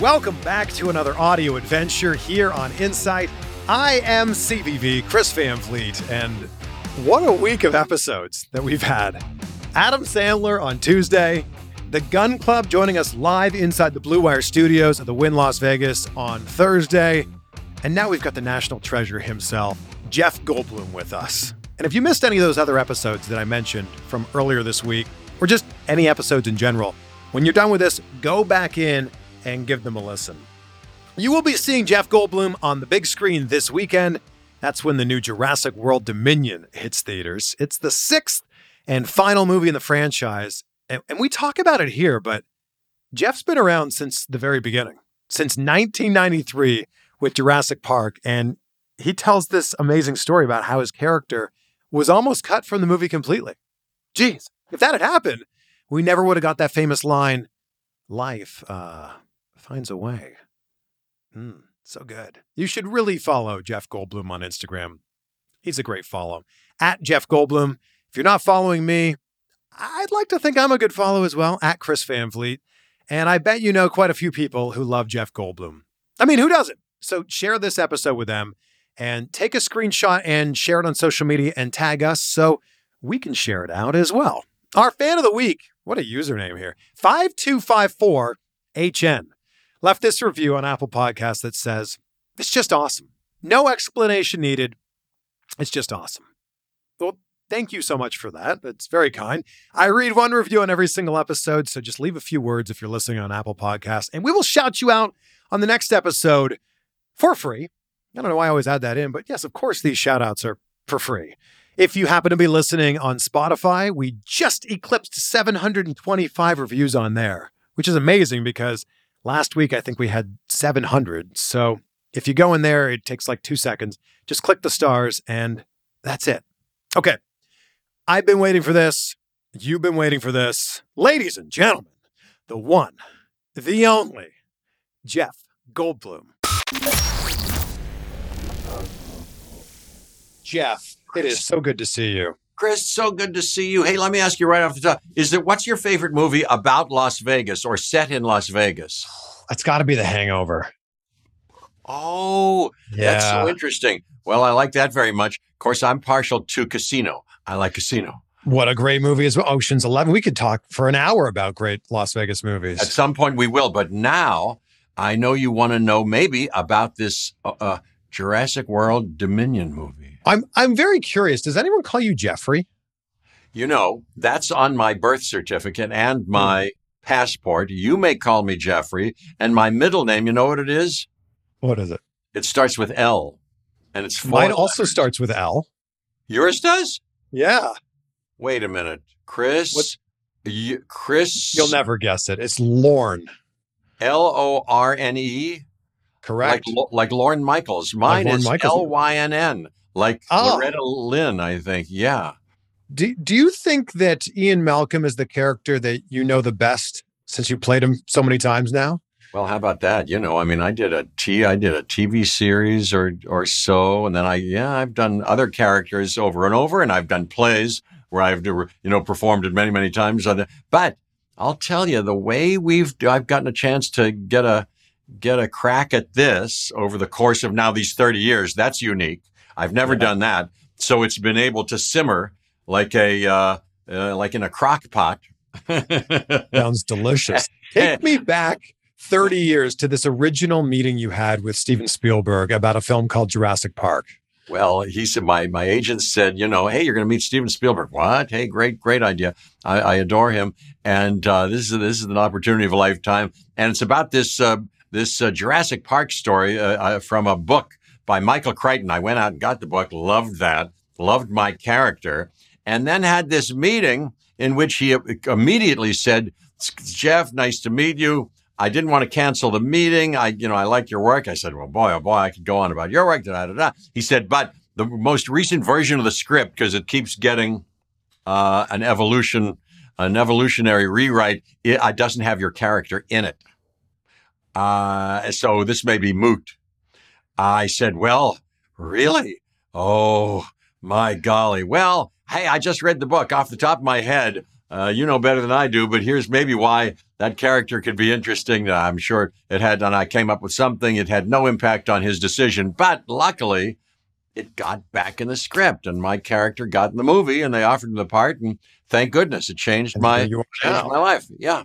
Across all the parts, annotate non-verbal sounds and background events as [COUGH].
Welcome back to another audio adventure here on Insight. I am CVV, Chris Van Vliet, and what a week of episodes that we've had. Adam Sandler on Tuesday, the Gun Club joining us live inside the Blue Wire studios at the Wynn Las Vegas on Thursday, and now we've got the national treasure himself, Jeff Goldblum, with us. And if you missed any of those other episodes that I mentioned from earlier this week, or just any episodes in general, when you're done with this, go back in and give them a listen. You will be seeing Jeff Goldblum on the big screen this weekend. That's when the new Jurassic World Dominion hits theaters. It's the sixth and final movie in the franchise. And, and we talk about it here, but Jeff's been around since the very beginning, since 1993 with Jurassic Park. And he tells this amazing story about how his character was almost cut from the movie completely. Geez, if that had happened, we never would have got that famous line life uh, finds a way. Mm, so good. You should really follow Jeff Goldblum on Instagram. He's a great follow. At Jeff Goldblum. If you're not following me, I'd like to think I'm a good follow as well, at Chris Van. And I bet you know quite a few people who love Jeff Goldblum. I mean, who doesn't? So share this episode with them and take a screenshot and share it on social media and tag us so we can share it out as well. Our fan of the week, what a username here, 5254HN, left this review on Apple Podcasts that says, It's just awesome. No explanation needed. It's just awesome. Well, thank you so much for that. That's very kind. I read one review on every single episode, so just leave a few words if you're listening on Apple Podcasts, and we will shout you out on the next episode for free. I don't know why I always add that in, but yes, of course, these shout outs are for free. If you happen to be listening on Spotify, we just eclipsed 725 reviews on there, which is amazing because last week I think we had 700. So if you go in there, it takes like two seconds. Just click the stars and that's it. Okay. I've been waiting for this. You've been waiting for this. Ladies and gentlemen, the one, the only, Jeff Goldblum. Jeff, it is so good to see you. Chris, so good to see you. Hey, let me ask you right off the top: Is there what's your favorite movie about Las Vegas or set in Las Vegas? It's got to be The Hangover. Oh, that's so interesting. Well, I like that very much. Of course, I'm partial to Casino. I like Casino. What a great movie is. Ocean's 11. We could talk for an hour about great Las Vegas movies. At some point, we will. But now, I know you want to know maybe about this uh, uh, Jurassic World Dominion movie. I'm I'm very curious. Does anyone call you Jeffrey? You know, that's on my birth certificate and hmm. my passport. You may call me Jeffrey, and my middle name, you know what it is? What is it? It starts with L, and it's Mine also starts with L. Yours does? Yeah. Wait a minute, Chris. What- You, Chris. You'll never guess it. It's Lorne. L O R N E, Correct. Lo- like Lorne Michaels. Mine Lorne is L Y N N, like Oh. Loretta Lynn. I think. Yeah. do, do you think that Ian Malcolm is the character that you know the best since you played him so many times now? Well, how about that? You know, I mean, I did a t I did a TV series or or so, and then I yeah, I've done other characters over and over, and I've done plays. where I've you know performed it many many times. But I'll tell you the way we've I've gotten a chance to get a get a crack at this over the course of now these 30 years. That's unique. I've never yeah. done that. So it's been able to simmer like a uh, uh, like in a crock pot. [LAUGHS] Sounds delicious. Take me back 30 years to this original meeting you had with Steven Spielberg about a film called Jurassic Park. Well, he said, my, my agent said, you know, hey, you're going to meet Steven Spielberg. What? Hey, great, great idea. I, I adore him. And uh, this is this is an opportunity of a lifetime. And it's about this uh, this uh, Jurassic Park story uh, uh, from a book by Michael Crichton. I went out and got the book, loved that, loved my character, and then had this meeting in which he immediately said, Jeff, nice to meet you. I didn't want to cancel the meeting. I, you know, I like your work. I said, well, boy, oh boy, I could go on about your work. Da, da, da. He said, but the most recent version of the script, because it keeps getting uh, an evolution, an evolutionary rewrite, it, it, doesn't have your character in it. Uh, so this may be moot. I said, well, really? Oh, my golly. Well, hey, I just read the book off the top of my head. Uh, you know better than I do, but here's maybe why that character could be interesting. Uh, I'm sure it had, and I came up with something. It had no impact on his decision, but luckily, it got back in the script, and my character got in the movie, and they offered him the part, and thank goodness it changed my changed my life. Yeah.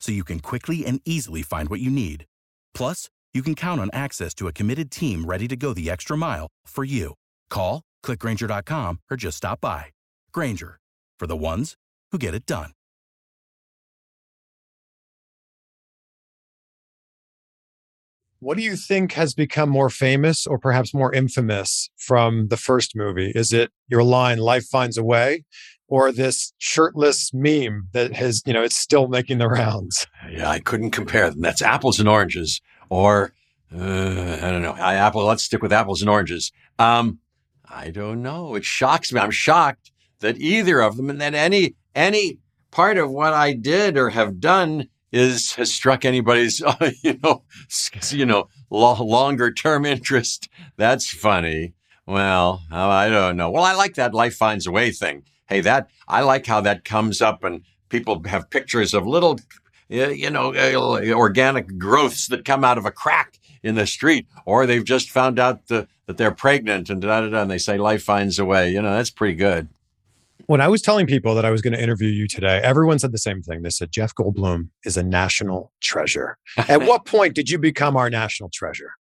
so you can quickly and easily find what you need. Plus, you can count on access to a committed team ready to go the extra mile for you. Call, clickgrainger.com, or just stop by. Grainger, for the ones who get it done. What do you think has become more famous or perhaps more infamous from the first movie? Is it your line, Life Finds a Way? Or this shirtless meme that has, you know, it's still making the rounds. [LAUGHS] Yeah, I couldn't compare them. That's apples and oranges. Or, uh, I don't know. I, apple, let's stick with apples and oranges. Um, I don't know. It shocks me. I'm shocked that either of them and that any, any part of what I did or have done is has struck anybody's [LAUGHS] you know you know lo- longer term interest. That's funny. Well, I don't know. Well, I like that life finds a way thing. Hey, that I like how that comes up and people have pictures of little you know uh, organic growths that come out of a crack in the street or they've just found out the, that they're pregnant and da, da, da, and they say life finds a way. You know, that's pretty good when I was telling people that I was going to interview you today, everyone said the same thing. They said Jeff Goldblum is a national treasure. [LAUGHS] At what point did you become our national treasure?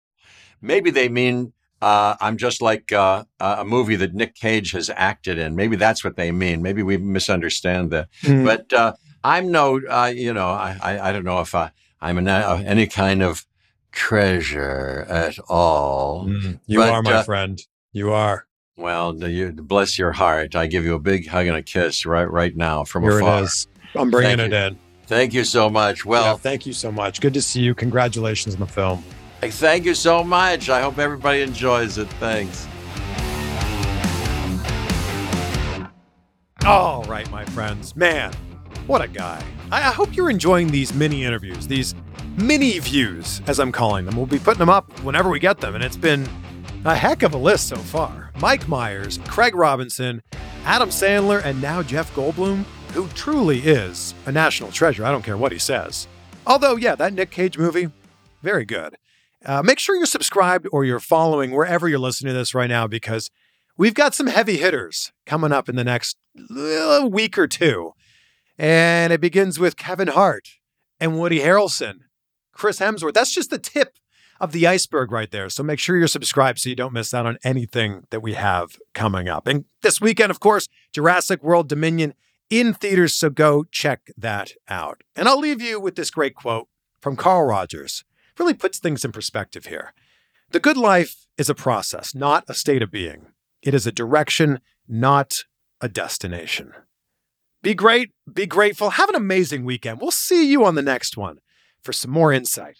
Maybe they mean uh, I'm just like uh, a movie that Nick Cage has acted in. Maybe that's what they mean. Maybe we misunderstand that. Mm. But uh, I'm no, uh, you know, I, I, I, don't know if I, I'm an, uh, any kind of treasure at all. Mm. You but, are, my uh, friend. You are. Well, you, bless your heart. I give you a big hug and a kiss right right now from Here afar. it is. I'm bringing thank it you. in. Thank you so much. Well, yeah, thank you so much. Good to see you. Congratulations on the film. Thank you so much. I hope everybody enjoys it. Thanks. All right, my friends. Man, what a guy. I, I hope you're enjoying these mini interviews, these mini views, as I'm calling them. We'll be putting them up whenever we get them, and it's been a heck of a list so far. Mike Myers, Craig Robinson, Adam Sandler, and now Jeff Goldblum, who truly is a national treasure. I don't care what he says. Although, yeah, that Nick Cage movie, very good. Uh, make sure you're subscribed or you're following wherever you're listening to this right now because we've got some heavy hitters coming up in the next week or two. And it begins with Kevin Hart and Woody Harrelson, Chris Hemsworth. That's just the tip of the iceberg right there. So make sure you're subscribed so you don't miss out on anything that we have coming up. And this weekend, of course, Jurassic World Dominion in theaters. So go check that out. And I'll leave you with this great quote from Carl Rogers. Really puts things in perspective here. The good life is a process, not a state of being. It is a direction, not a destination. Be great, be grateful, have an amazing weekend. We'll see you on the next one for some more insight.